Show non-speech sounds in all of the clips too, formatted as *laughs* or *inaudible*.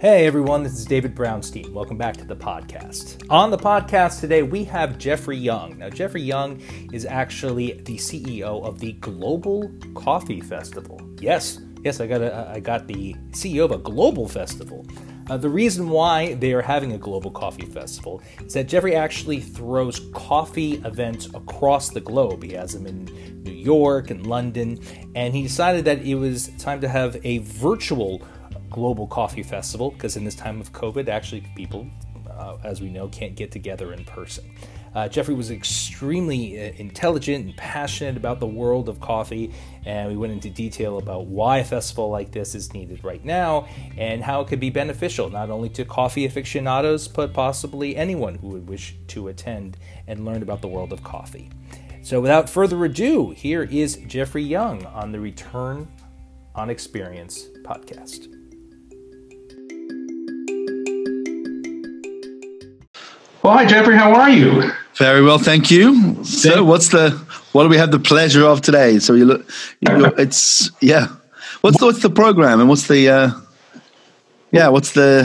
Hey everyone, this is David Brownstein. Welcome back to the podcast. On the podcast today, we have Jeffrey Young. Now, Jeffrey Young is actually the CEO of the Global Coffee Festival. Yes, yes, I got a, I got the CEO of a global festival. Uh, the reason why they are having a global coffee festival is that Jeffrey actually throws coffee events across the globe. He has them in New York and London, and he decided that it was time to have a virtual global coffee festival because in this time of COVID, actually, people, uh, as we know, can't get together in person. Uh, Jeffrey was extremely uh, intelligent and passionate about the world of coffee, and we went into detail about why a festival like this is needed right now and how it could be beneficial not only to coffee aficionados, but possibly anyone who would wish to attend and learn about the world of coffee. So, without further ado, here is Jeffrey Young on the Return on Experience podcast. Well, hi Jeffrey, how are you? Very well, thank you. So, what's the what do we have the pleasure of today? So you look, you look it's yeah. What's the, what's the program and what's the uh, yeah? What's the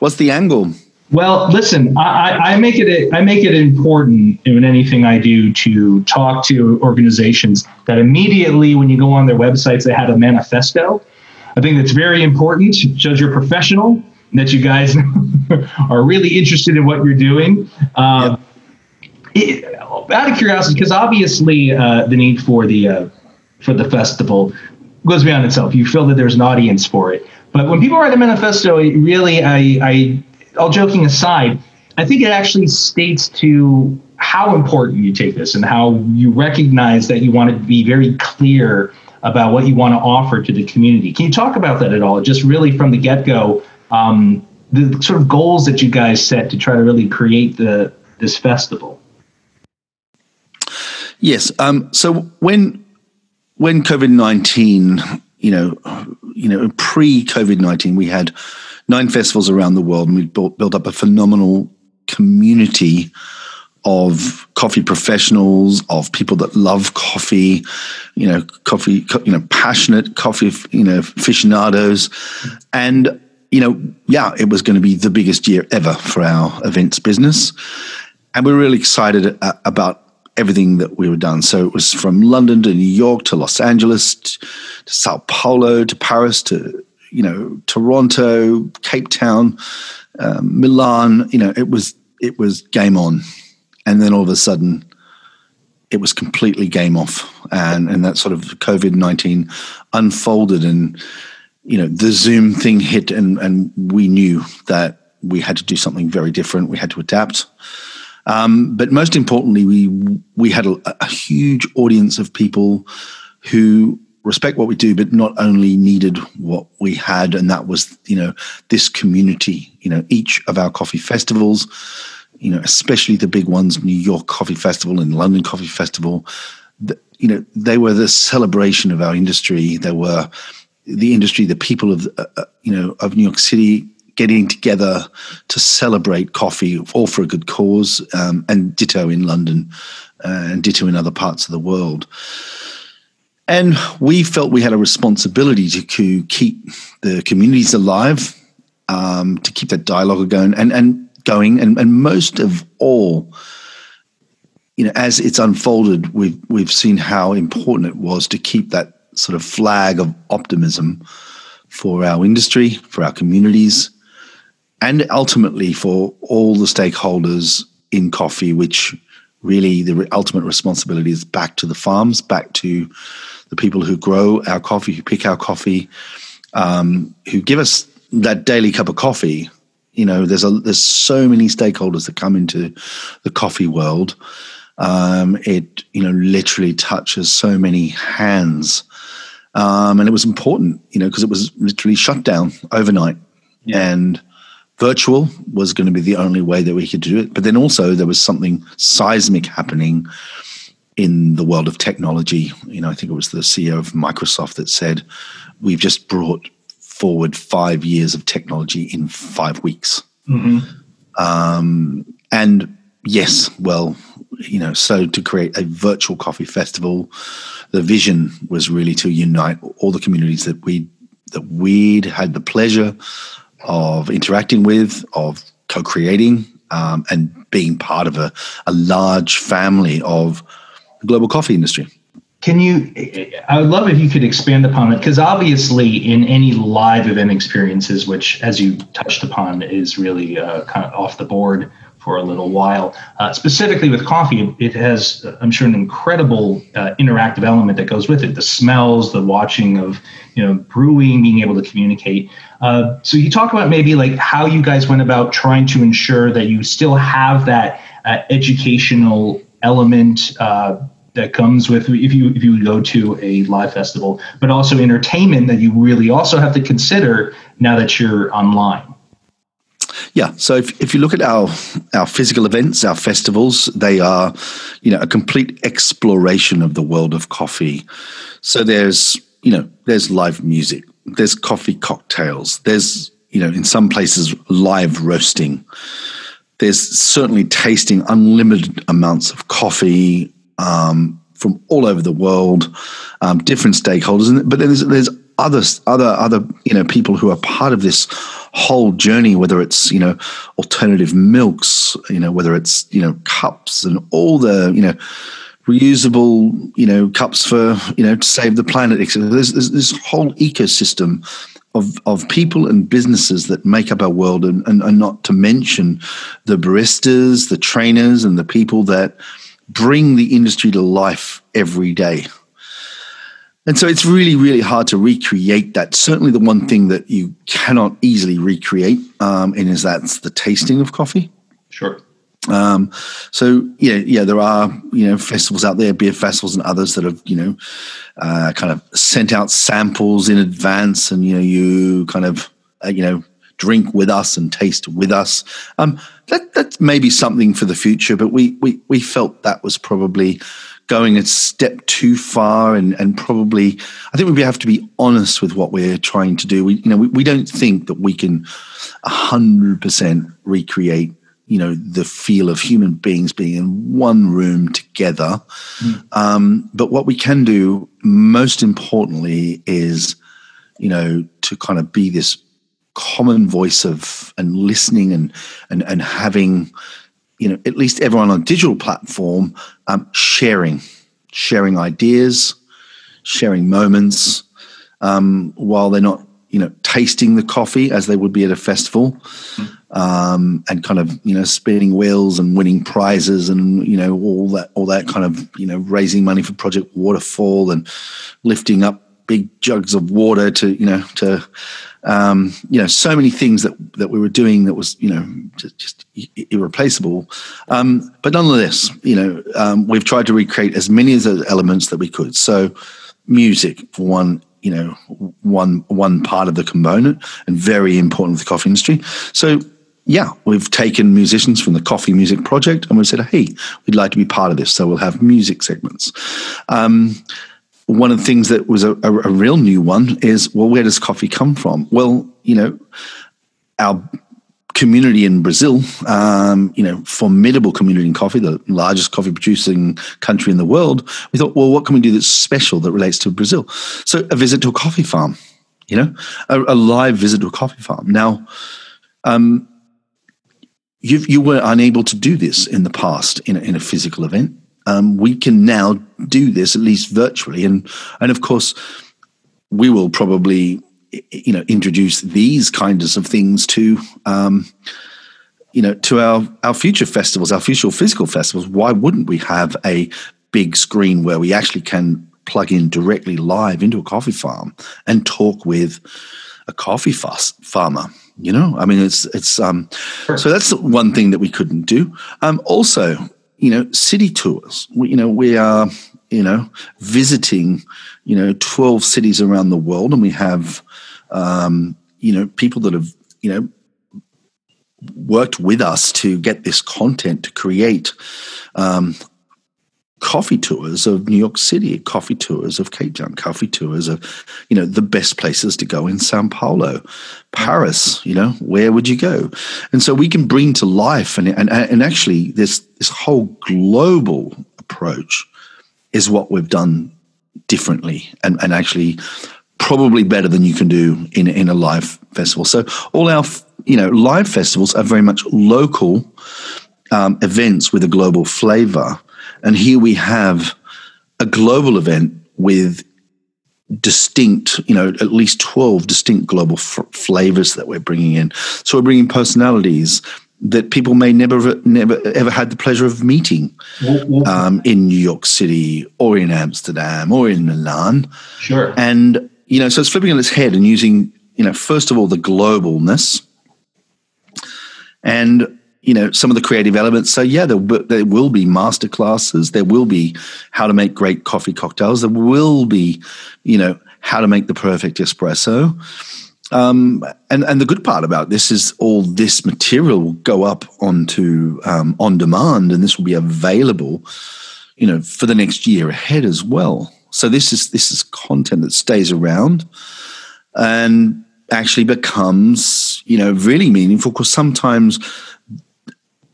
what's the angle? Well, listen, I, I make it I make it important in anything I do to talk to organizations that immediately when you go on their websites they have a manifesto. I think that's very important. Shows you're professional, that you guys *laughs* are really interested in what you're doing. Um, it, out of curiosity, because obviously uh, the need for the uh, for the festival goes beyond itself. You feel that there's an audience for it. But when people write a manifesto, it really, I, I, all joking aside, I think it actually states to how important you take this and how you recognize that you want to be very clear about what you want to offer to the community. Can you talk about that at all? Just really from the get go, um, the sort of goals that you guys set to try to really create the this festival. Yes. Um, so when when COVID nineteen, you know, you know, pre COVID nineteen, we had nine festivals around the world, and we built built up a phenomenal community of coffee professionals, of people that love coffee, you know, coffee, you know, passionate coffee, you know, aficionados, and you know, yeah, it was going to be the biggest year ever for our events business. And we are really excited uh, about everything that we were done. So it was from London to New York to Los Angeles to, to Sao Paulo to Paris to, you know, Toronto, Cape Town, um, Milan. You know, it was it was game on. And then all of a sudden, it was completely game off. And, and that sort of COVID 19 unfolded. And you know the Zoom thing hit, and and we knew that we had to do something very different. We had to adapt. Um, but most importantly, we we had a, a, huge audience of people who respect what we do, but not only needed what we had, and that was you know this community. You know, each of our coffee festivals, you know, especially the big ones, New York Coffee Festival and London Coffee Festival. The, you know, they were the celebration of our industry. There were the industry, the people of uh, uh, you know of New York City getting together to celebrate coffee, all for a good cause, um, and ditto in London uh, and ditto in other parts of the world. And we felt we had a responsibility to, keep the communities alive, um, to keep that dialogue going, and and going, and, and most of all, you know, as it's unfolded, we've we've seen how important it was to keep that sort of flag of optimism for our industry, for our communities, and ultimately for all the stakeholders in coffee, which really the ultimate responsibility is back to the farms, back to the people who grow our coffee, who pick our coffee, um, who give us that daily cup of coffee. You know, there's a there's so many stakeholders that come into the coffee world. Um, it you know literally touches so many hands um, and it was important, you know, because it was literally shut down overnight. Yeah. And virtual was going to be the only way that we could do it. But then also there was something seismic happening in the world of technology. You know, I think it was the CEO of Microsoft that said, "We've just brought forward five years of technology in five weeks." Mm-hmm. Um, and yes, well, you know, so to create a virtual coffee festival, the vision was really to unite all the communities that we that we'd had the pleasure of interacting with, of co-creating, um, and being part of a, a large family of the global coffee industry. Can you? I would love if you could expand upon it because obviously, in any live event experiences, which, as you touched upon, is really uh, kind of off the board for a little while. Uh, specifically with coffee, it has, I'm sure, an incredible uh, interactive element that goes with it. The smells, the watching of, you know, brewing, being able to communicate. Uh, so you talk about maybe like how you guys went about trying to ensure that you still have that uh, educational element uh, that comes with if you if you go to a live festival, but also entertainment that you really also have to consider now that you're online. Yeah. So if, if you look at our our physical events, our festivals, they are, you know, a complete exploration of the world of coffee. So there's, you know, there's live music, there's coffee cocktails, there's, you know, in some places live roasting. There's certainly tasting unlimited amounts of coffee um, from all over the world, um, different stakeholders, but then there's, there's other other other you know people who are part of this whole journey whether it's you know alternative milks you know whether it's you know cups and all the you know reusable you know cups for you know to save the planet etc there's, there's this whole ecosystem of, of people and businesses that make up our world and, and, and not to mention the baristas the trainers and the people that bring the industry to life every day and so it's really, really hard to recreate that. Certainly, the one thing that you cannot easily recreate, um, and is that's the tasting of coffee. Sure. Um, so yeah, yeah, there are you know festivals out there, beer festivals and others that have you know uh, kind of sent out samples in advance, and you know you kind of uh, you know drink with us and taste with us. Um, that may be something for the future, but we we we felt that was probably going a step too far and, and probably I think we have to be honest with what we're trying to do. We you know we, we don't think that we can hundred percent recreate you know the feel of human beings being in one room together. Mm. Um, but what we can do most importantly is you know to kind of be this common voice of and listening and and and having you know, at least everyone on digital platform um, sharing, sharing ideas, sharing moments, um, while they're not, you know, tasting the coffee as they would be at a festival, um, and kind of, you know, spinning wheels and winning prizes and you know all that, all that kind of, you know, raising money for Project Waterfall and lifting up big jugs of water to, you know, to um, you know, so many things that that we were doing that was, you know, just, just irreplaceable. Um, but nonetheless, you know, um, we've tried to recreate as many of those elements that we could. So, music for one, you know, one one part of the component, and very important for the coffee industry. So. Yeah, we've taken musicians from the Coffee Music Project and we said, hey, we'd like to be part of this. So we'll have music segments. Um, one of the things that was a, a, a, real new one is well, where does coffee come from? Well, you know, our community in Brazil, um, you know, formidable community in coffee, the largest coffee producing country in the world. We thought, well, what can we do that's special that relates to Brazil? So a visit to a coffee farm, you know, a, a live visit to a coffee farm. Now, um, you you were unable to do this in the past in a, in a physical event um, we can now do this at least virtually, and and of course, we will probably you know introduce these kinds of things to um, you know to our our future festivals, our future physical festivals. Why wouldn't we have a big screen where we actually can plug in directly live into a coffee farm and talk with a coffee farmer? You know, I mean, it's it's um, so that's one thing that we couldn't do. Um, also, you know, city tours. We, you know, we are, you know, visiting, you know, 12 cities around the world, and we have, um, you know, people that have, you know, worked with us to get this content to create um, coffee tours of New York City, coffee tours of Cape Town, coffee tours of, you know, the best places to go in Sao Paulo, Paris, you know, where would you go? And so we can bring to life and, and, and actually this, this whole global approach is what we've done differently and, and actually probably better than you can do in in a live festival. So all our you know live festivals are very much local um, events with a global flavor, and here we have a global event with distinct, you know, at least 12 distinct global f- flavors that we're bringing in. So we're bringing personalities that people may never, never ever had the pleasure of meeting um, in New York City or in Amsterdam or in Milan. Sure. And, you know, so it's flipping on its head and using, you know, first of all, the globalness and you know some of the creative elements. So yeah there, there will be master classes there will be how to make great coffee cocktails. There will be you know how to make the perfect espresso. Um, and and the good part about this is all this material will go up onto um, on demand and this will be available you know for the next year ahead as well. So this is this is content that stays around and actually becomes you know really meaningful because sometimes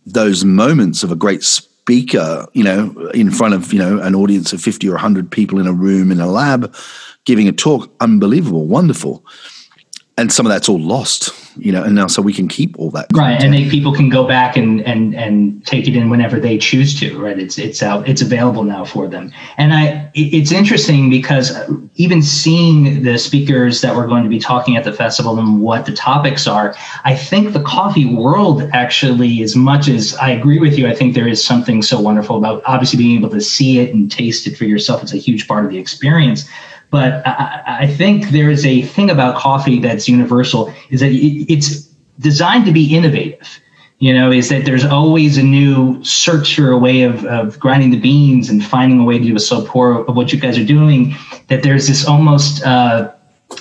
those moments of a great speaker, you know, in front of, you know, an audience of 50 or 100 people in a room in a lab giving a talk, unbelievable, wonderful and some of that's all lost you know and now so we can keep all that content. right and they, people can go back and and and take it in whenever they choose to right? It's it's out it's available now for them. And i it's interesting because uh, even seeing the speakers that we're going to be talking at the festival and what the topics are i think the coffee world actually as much as i agree with you i think there is something so wonderful about obviously being able to see it and taste it for yourself. It's a huge part of the experience but I, I, think there is a thing about coffee that's universal is that it, it's designed to be innovative. You know, is that there's always a new search for a way of, of grinding the beans and finding a way to do a so pour of what you guys are doing. That there's this almost uh,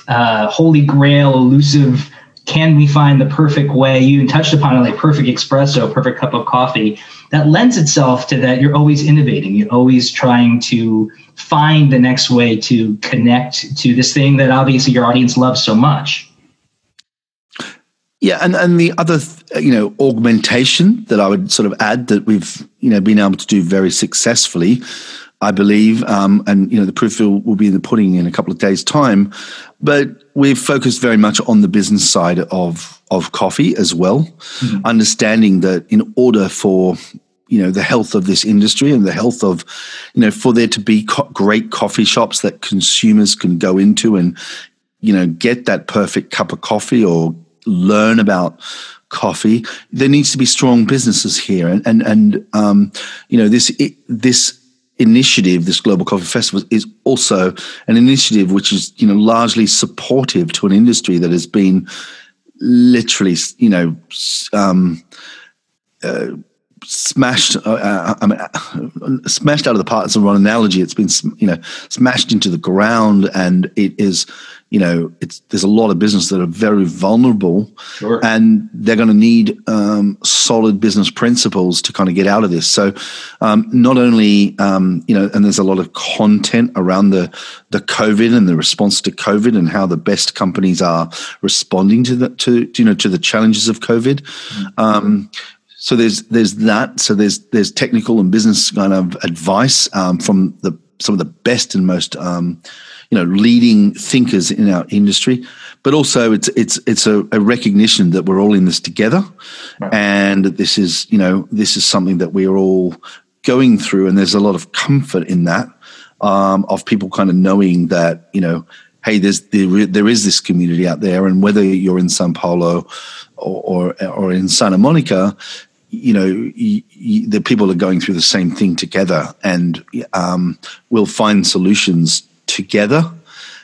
uh, holy grail, elusive. Can we find the perfect way? You touched upon it, like perfect espresso, perfect cup of coffee. That lends itself to that. You're always innovating. You're always trying to find the next way to connect to this thing that obviously your audience loves so much. Yeah, and, and the other, you know, augmentation that I would sort of add that we've, you know, been able to do very successfully, I believe, um, and you know, the proof will, will be in the pudding in a couple of days' time. But we've focused very much on the business side of of coffee as well, mm-hmm. understanding that in order for you know the health of this industry and the health of you know for there to be co- great coffee shops that consumers can go into and you know get that perfect cup of coffee or learn about coffee there needs to be strong businesses here and and and um, you know this it, this initiative this global coffee festival is also an initiative which is you know largely supportive to an industry that has been literally you know um, uh, smashed. Uh, uh, I mean, uh, smashed out of the park. It's a wrong analogy. It's been you know smashed into the ground, and it is you know it's there's a lot of business that are very vulnerable, sure. and they're going to need um, solid business principles to kind of get out of this. So um, not only um, you know, and there's a lot of content around the the COVID and the response to COVID and how the best companies are responding to the to you know to the challenges of COVID. Mm-hmm so there's there's that. So there's there's technical and business kind of advice um, from the some of the best and most um, you know leading thinkers in our industry. But also it's it's it's a, a recognition that we're all in this together, right. and that this is you know this is something that we are all going through, and there's a lot of comfort in that um, of people kind of knowing that you know hey, there's there, there is this community out there, and whether you're in Sao Paulo or, or, or in Santa Monica, you know the people are going through the same thing together and um, we'll find solutions together.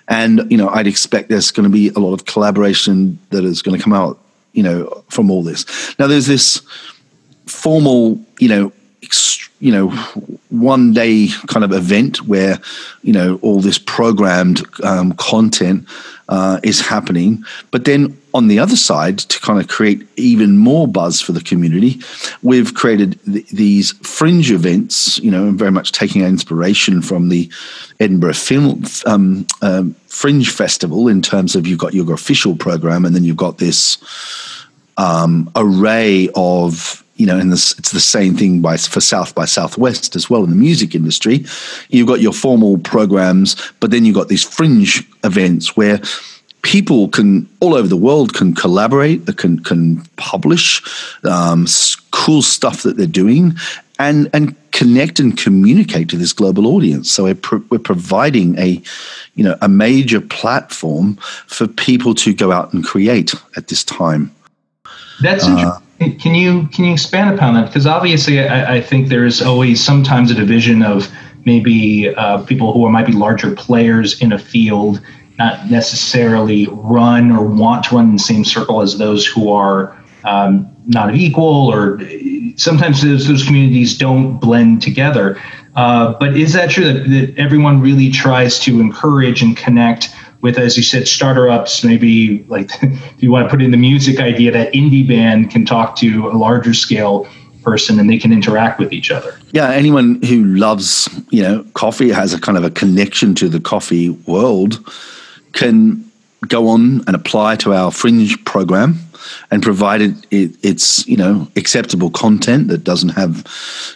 And you know i'd expect there's going to be a lot of collaboration that is going to come out you know from all this. Now there's this formal you know you know one day kind of event where you know all this programmed um, content uh, is happening. But then on the other side to kind of create even more buzz for the community we've created th- these fringe events you know very much taking inspiration from the edinburgh film um, um, fringe festival in terms of you've got your official program and then you've got this um, array of you know, and this, it's the same thing by for South by Southwest as well in the music industry. You've got your formal programs, but then you've got these fringe events where people can all over the world can collaborate, can can publish um, cool stuff that they're doing, and and connect and communicate to this global audience. So we're pro- we're providing a you know a major platform for people to go out and create at this time. That's uh, interesting. Can you can you expand upon that? Because obviously, I, I think there's always sometimes a division of maybe uh, people who are, might be larger players in a field, not necessarily run or want to run in the same circle as those who are um, not of equal, or sometimes those, those communities don't blend together. Uh, but is that true that, that everyone really tries to encourage and connect? With, as you said, starter ups, maybe like *laughs* if you want to put in the music idea, that indie band can talk to a larger scale person and they can interact with each other. Yeah, anyone who loves, you know, coffee has a kind of a connection to the coffee world can go on and apply to our fringe program and provided it, it's you know acceptable content that doesn't have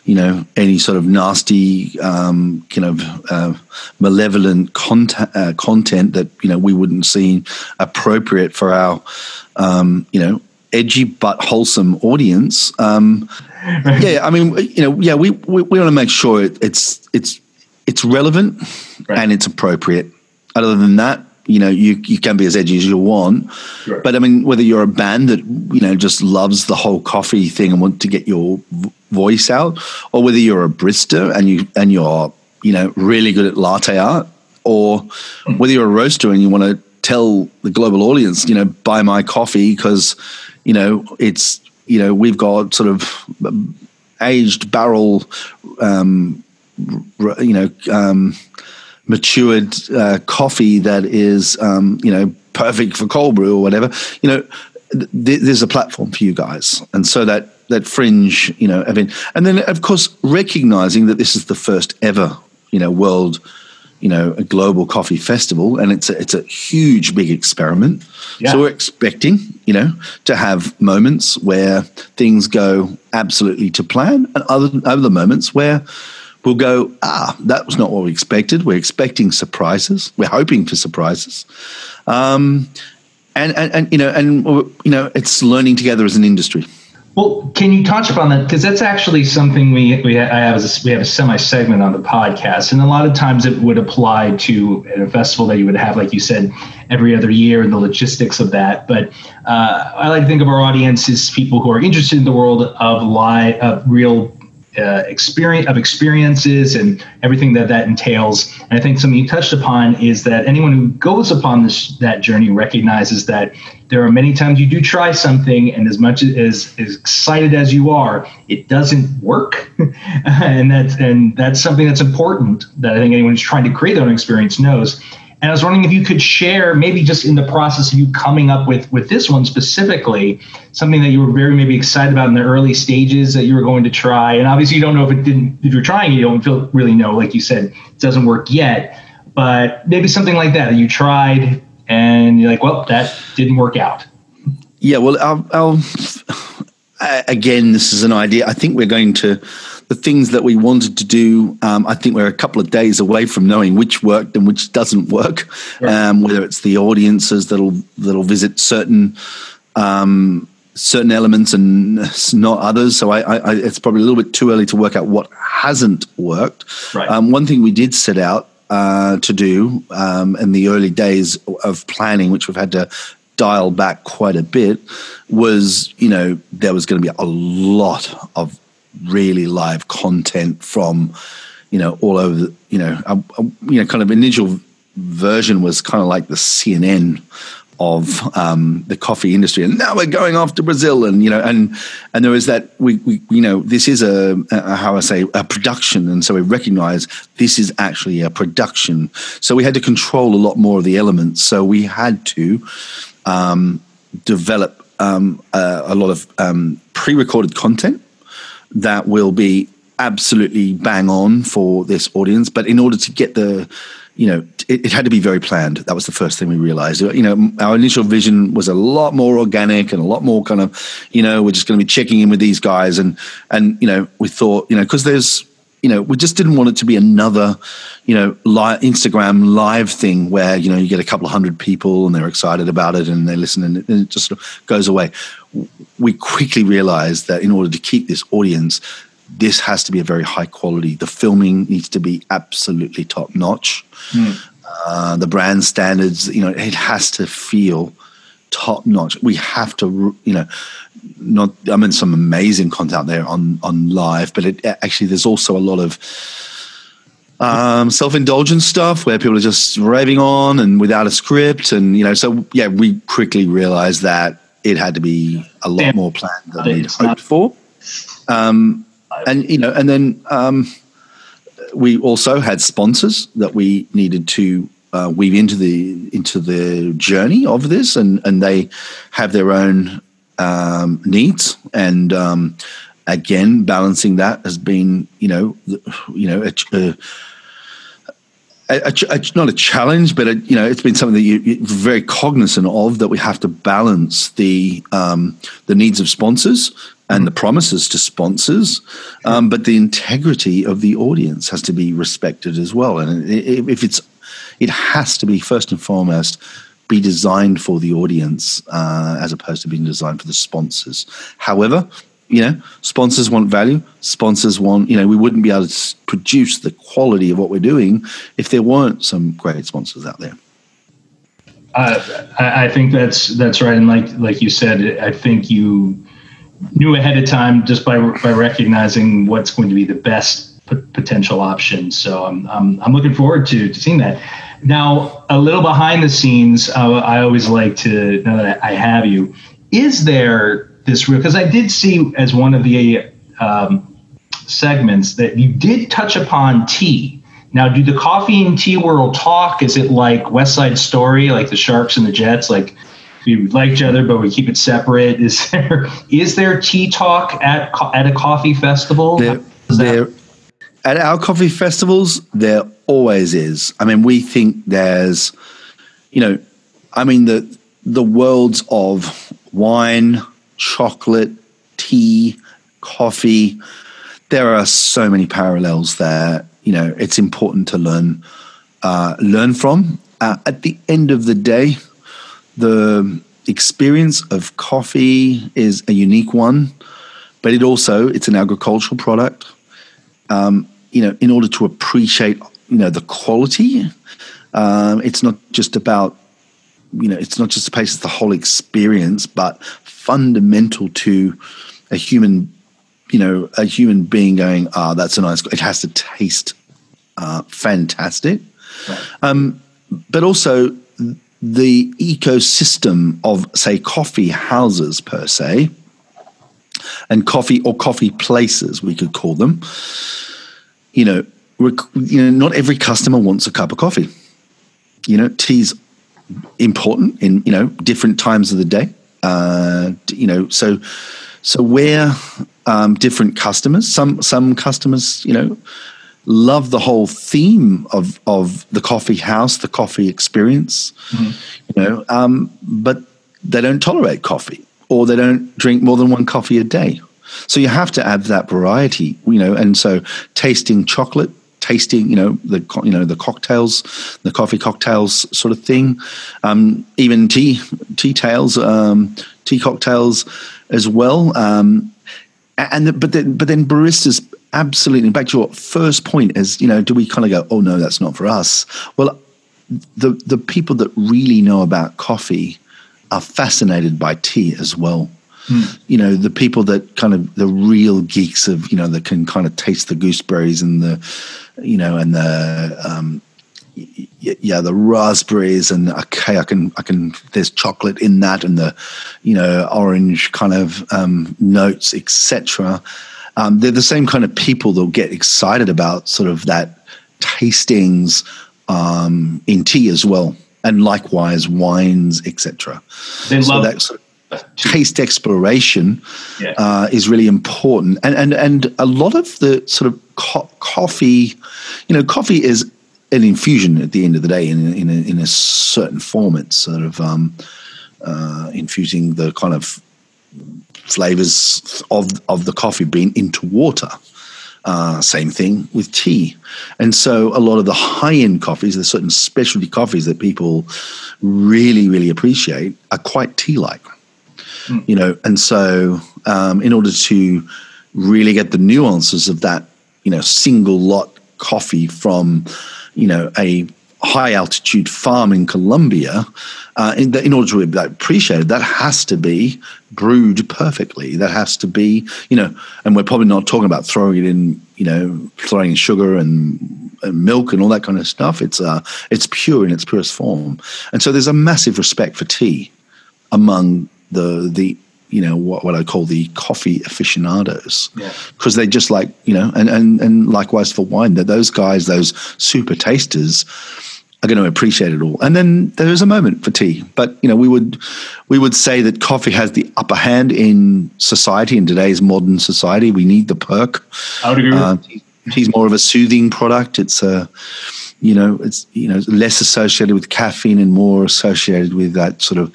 you know any sort of nasty um, kind of uh, malevolent content uh, content that you know we wouldn't see appropriate for our um, you know edgy but wholesome audience. Um, *laughs* yeah, I mean, you know, yeah, we we, we want to make sure it, it's it's it's relevant right. and it's appropriate. Other than that, you know you you can be as edgy as you want sure. but i mean whether you're a band that you know just loves the whole coffee thing and want to get your voice out or whether you're a barista and you and you're you know really good at latte art or mm. whether you're a roaster and you want to tell the global audience you know buy my coffee because you know it's you know we've got sort of aged barrel um you know um matured uh, coffee that is, um, you know, perfect for cold brew or whatever, you know, th- there's a platform for you guys. And so that, that fringe, you know, event. And then, of course, recognizing that this is the first ever, you know, world, you know, a global coffee festival, and it's a, it's a huge, big experiment. Yeah. So we're expecting, you know, to have moments where things go absolutely to plan, and other other moments where we'll go, ah, that was not what we expected. We're expecting surprises. We're hoping for surprises. Um, and, and, and, you know, and, you know, it's learning together as an industry. Well, can you touch upon that? Because that's actually something we we I have a, we have a semi segment on the podcast, and a lot of times it would apply to a festival that you would have, like you said, every other year, and the logistics of that. But uh, I like to think of our audience as people who are interested in the world of live, of real uh, experience of experiences and everything that that entails. And I think something you touched upon is that anyone who goes upon this that journey recognizes that there are many times you do try something, and as much as, as excited as you are, it doesn't work, *laughs* and that's and that's something that's important that I think anyone who's trying to create their own experience knows. And I was wondering if you could share, maybe just in the process of you coming up with with this one specifically, something that you were very maybe excited about in the early stages that you were going to try. And obviously, you don't know if it didn't. If you're trying, you don't feel really know. Like you said, it doesn't work yet. But maybe something like that that you tried and you're like, well, that didn't work out. Yeah. Well, I'll, I'll again, this is an idea. I think we're going to the things that we wanted to do, um, I think we're a couple of days away from knowing which worked and which doesn't work. Um, whether it's the audiences that'll that'll visit certain um, certain elements and *laughs* not others. So I, I, it's probably a little bit too early to work out what hasn't worked. Right. Um, one thing we did set out uh, to do um, in the early days of planning, which we've had to dial back quite a bit, was you know there was going to be a lot of really live content from you know all over the, you know a, a, you know kind of initial version was kind of like the CNN of um, the coffee industry, and now we're going off to Brazil, and you know, and and there is that we, we you know this is a, a, how I say a production, and so we recognise this is actually a production. So we had to control a lot more of the elements. So we had to um, develop um, a, a, lot of um, pre-recorded content that will be absolutely bang on for this audience. But in order to get the you know, it, it, had to be very planned. That was the first thing we realized. You know, our initial vision was a lot more organic and a lot more kind of, you know, we're just going to be checking in with these guys, and and you know, we thought, you know, because there's, you know, we just didn't want it to be another, you know, live, Instagram live thing where you know you get a couple of hundred people and they're excited about it and they listen and it, and it just sort of goes away. We quickly realized that in order to keep this audience, this has to be a very high quality. The filming needs to be absolutely top notch. Mm. Uh, the brand standards, you know, it has to feel top notch. We have to, you know, not. I mean, some amazing content out there on on live, but it actually there's also a lot of um, self-indulgent stuff where people are just raving on and without a script, and you know, so yeah, we quickly realized that it had to be a lot more planned than we'd hoped for. Um, and you know, and then um, we also had sponsors that we needed to uh, weave into the into the journey of this, and and they have their own um, needs, and um, again, balancing that has been you know you know a, a, a, a, not a challenge, but you know, it's been something that you, are very cognizant of that we have to balance the um, the needs of sponsors and the promises to sponsors, um, but the integrity of the audience has to be respected as well. And if it's, it has to be first and foremost be designed for the audience uh, as opposed to being designed for the sponsors. However, you know, sponsors want value. Sponsors want, you know, we wouldn't be able to produce the quality of what we're doing if there weren't some great sponsors out there. Uh, I think that's that's right, and like like you said, I think you knew ahead of time just by by recognizing what's going to be the best potential option. So I'm, I'm I'm looking forward to to seeing that. Now, a little behind the scenes, uh, I always like to know that I have you. Is there this real? Because I did see as one of the um, segments that you did touch upon tea. Now, do the coffee and tea world talk? Is it like West Side Story, like the Sharks and the Jets? Like we like each other, but we keep it separate. Is *laughs* there is there tea talk at at a coffee festival? There, there, at our coffee festivals, there always is. I mean, we think there's, you know, I mean the the worlds of wine, chocolate, tea, coffee. There are so many parallels there. You know, it's important to learn uh, learn from. Uh, at the end of the day, the experience of coffee is a unique one, but it also it's an agricultural product. Um, you know, in order to appreciate you know the quality, um, it's not just about you know it's not just a pace; it's the whole experience, but fundamental to a human you know a human being going ah that's a nice it has to taste uh, fantastic right. um, but also the ecosystem of, say, coffee houses per se, and coffee or coffee places, we could call them. You know, rec- you know, not every customer wants a cup of coffee. You know, tea's important in you know different times of the day. Uh, you know, so so where um, different customers, some some customers, you know, love the whole theme of of the coffee house, the coffee experience. Mm-hmm. You know, um, but they don't tolerate coffee, or they don't drink more than one coffee a day. So you have to add that variety. You know, and so tasting chocolate. Tasting, you know the you know the cocktails, the coffee cocktails sort of thing, um, even tea tea tails, um, tea cocktails as well. Um, and the, but then but then baristas absolutely back to your first point is you know do we kind of go oh no that's not for us well the the people that really know about coffee are fascinated by tea as well hmm. you know the people that kind of the real geeks of you know that can kind of taste the gooseberries and the you know and the um, yeah the raspberries and okay i can i can there's chocolate in that and the you know orange kind of um, notes etc um, they're the same kind of people that'll get excited about sort of that tastings um, in tea as well, and likewise wines, etc. They so love that sort of taste exploration yeah. uh, is really important, and and and a lot of the sort of co- coffee, you know, coffee is an infusion at the end of the day in in a, in a certain form. It's sort of um, uh, infusing the kind of flavors of of the coffee bean into water. Uh, same thing with tea. And so a lot of the high end coffees, there's certain specialty coffees that people really, really appreciate are quite tea like. Mm. You know, and so um, in order to really get the nuances of that, you know, single lot coffee from, you know, a high altitude farm in Colombia, uh, in, in, order to be appreciated, that has to be brewed perfectly. That has to be, you know, and we're probably not talking about throwing it in, you know, throwing sugar and, and milk and all that kind of stuff. It's uh, it's pure in its purest form, and so there's a massive respect for tea among the the you know what, what I call the coffee aficionados because yeah. they just like you know and and and likewise for wine that those guys those super tasters are going to appreciate it all. And then there is a moment for tea. But you know, we would we would say that coffee has the upper hand in society in today's modern society. We need the perk. I would agree. Uh, tea's more of a soothing product. It's a you know it's you know less associated with caffeine and more associated with that sort of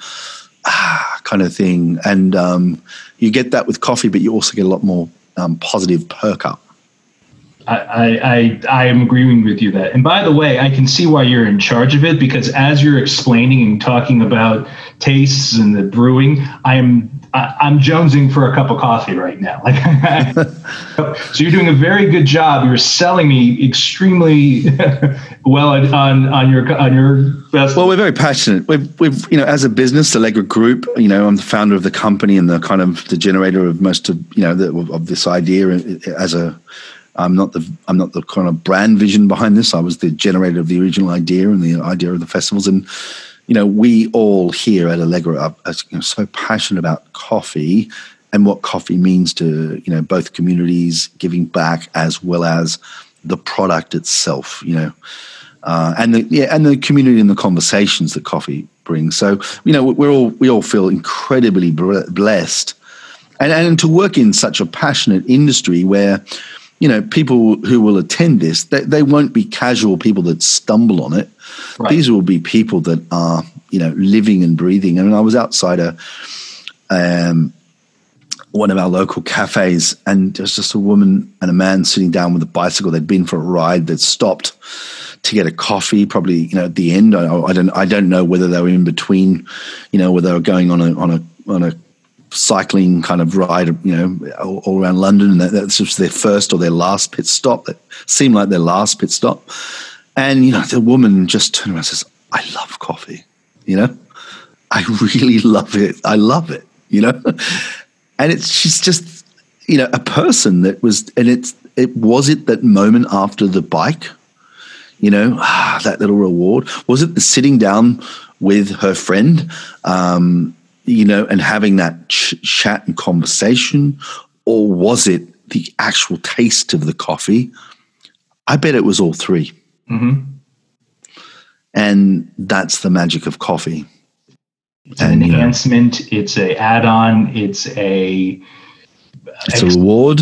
ah, kind of thing. And um, you get that with coffee, but you also get a lot more um, positive perk up. I, I I am agreeing with you that. And by the way, I can see why you're in charge of it because as you're explaining and talking about tastes and the brewing, I am I, am jonesing for a cup of coffee right now. Like, *laughs* so you're doing a very good job. You're selling me extremely *laughs* well on on your on your best. Well, we're very passionate. We've we've you know as a business, the Allegra Group. You know, I'm the founder of the company and the kind of the generator of most of you know the, of this idea as a I'm not the I'm not the kind of brand vision behind this. I was the generator of the original idea and the idea of the festivals. And you know, we all here at Allegra are, are you know, so passionate about coffee and what coffee means to you know both communities, giving back as well as the product itself. You know. Uh, and the yeah, and the community and the conversations that coffee brings. So you know, we're all we all feel incredibly blessed, and and to work in such a passionate industry where you know, people who will attend this, they, they won't be casual people that stumble on it. Right. These will be people that are, you know, living and breathing. I mean, I was outside a, um, one of our local cafes, and there's just a woman and a man sitting down with a bicycle. They'd been for a ride. They'd stopped to get a coffee. Probably, you know, at the end. I, I don't. I don't know whether they were in between. You know, whether they were going on a on a on a cycling kind of ride, you know, all, all around London, and that, that's just their first or their last pit stop. That seemed like their last pit stop. And you know, the woman just turned around and says, "I love coffee," you know, I really *laughs* love it. I love it, you know, *laughs* and it's she's just you know a person that was, and it's it was it that moment after the bike, you know, ah, that little reward was it the sitting down with her friend. Um, you know, and having that ch- chat and conversation, or was it the actual taste of the coffee? I bet it was all 3 mm-hmm. And that's the magic of coffee. It's and, an enhancement. it's a add-on. It's a. It's a reward.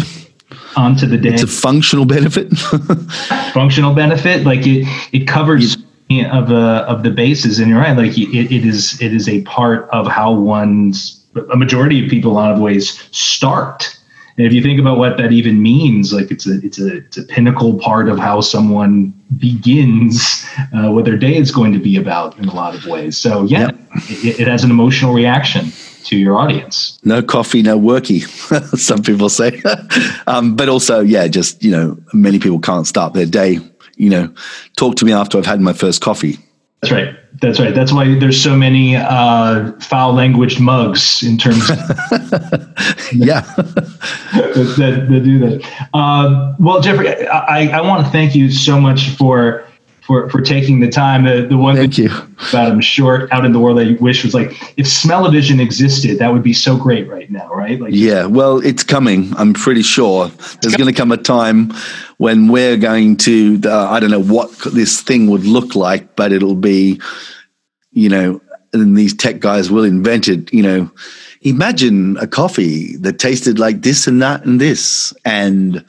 Onto the day. It's a functional benefit. *laughs* functional benefit, like it. It covers. You, of uh, of the bases, and you're right. Like it, it is it is a part of how one's a majority of people, a lot of ways, start. And if you think about what that even means, like it's a it's a it's a pinnacle part of how someone begins uh, what their day is going to be about in a lot of ways. So yeah, yep. it, it has an emotional reaction to your audience. No coffee, no worky. *laughs* Some people say, *laughs* um, but also, yeah, just you know, many people can't start their day you know, talk to me after I've had my first coffee. That's right. That's right. That's why there's so many uh, foul language mugs in terms. Of, *laughs* yeah, *laughs* that, that, that, do that. Uh, well, Jeffrey, I, I want to thank you so much for for for taking the time. The, the one Thank you. about him short out in the world I wish was like if smell-o-vision existed, that would be so great right now, right? Like Yeah, well, it's coming. I'm pretty sure there's going to come a time when we're going to uh, I don't know what this thing would look like, but it'll be you know, and these tech guys will invent it, you know. Imagine a coffee that tasted like this and that and this and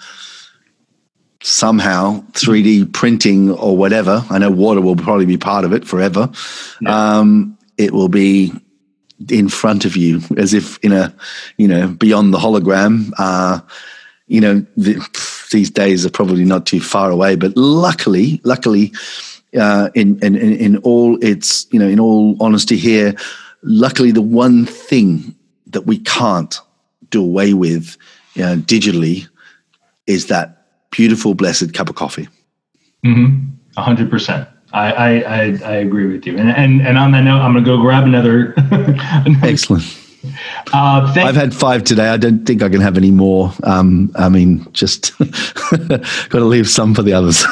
somehow 3D printing or whatever. I know water will probably be part of it forever. Yeah. Um, it will be in front of you as if in a, you know, beyond the hologram. Uh, you know, the, these days are probably not too far away, but luckily, luckily, uh, in, in, in all its, you know, in all honesty here, luckily the one thing that we can't do away with uh, digitally is that beautiful, blessed cup of coffee. Mm-hmm. A hundred percent. I, I, I, I, agree with you. And, and, and on that note, I'm going to go grab another. *laughs* Excellent. Uh, I've had five today. I don't think I can have any more. Um, I mean, just *laughs* got to leave some for the others.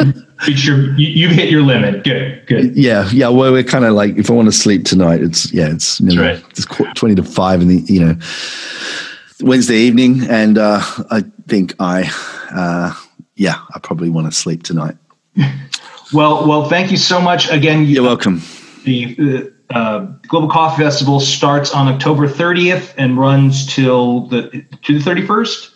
*laughs* your, you, have hit your limit. Good, good. Yeah, yeah. Well, we're kind of like, if I want to sleep tonight, it's yeah, it's you know, right. it's twenty to five in the you know Wednesday evening, and uh, I think I, uh, yeah, I probably want to sleep tonight. well, well, thank you so much again. You're welcome. The uh, Global Coffee Festival starts on October 30th and runs till the to the 31st.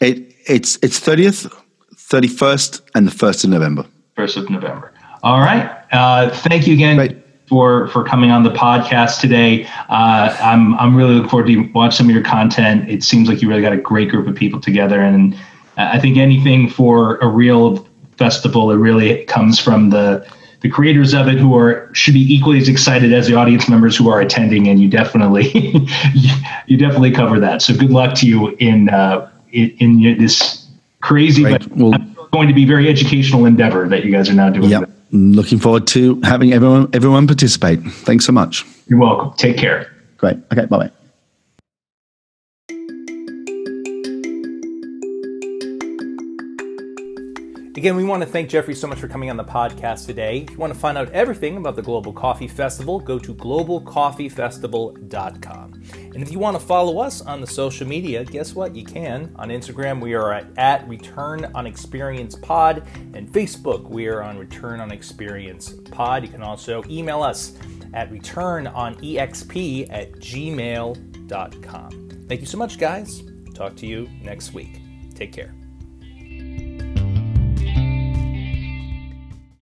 It it's it's 30th, 31st, and the 1st of November. 1st of November. All right. Uh, thank you again. Great for for coming on the podcast today. Uh, I'm I'm really looking forward to watch some of your content. It seems like you really got a great group of people together, and I think anything for a real festival, it really comes from the the creators of it who are should be equally as excited as the audience members who are attending and you definitely *laughs* you definitely cover that so good luck to you in uh, in, in, this crazy right. but well, going to be very educational endeavor that you guys are now doing yep looking forward to having everyone everyone participate. Thanks so much. You're welcome. Take care. Great. Okay. Bye bye. Again, we want to thank Jeffrey so much for coming on the podcast today. If you want to find out everything about the Global Coffee Festival, go to globalcoffeefestival.com. And if you want to follow us on the social media, guess what? You can. On Instagram, we are at, at Return on Experience Pod, and Facebook, we are on Return on Experience Pod. You can also email us at returnonexp at gmail.com. Thank you so much, guys. Talk to you next week. Take care.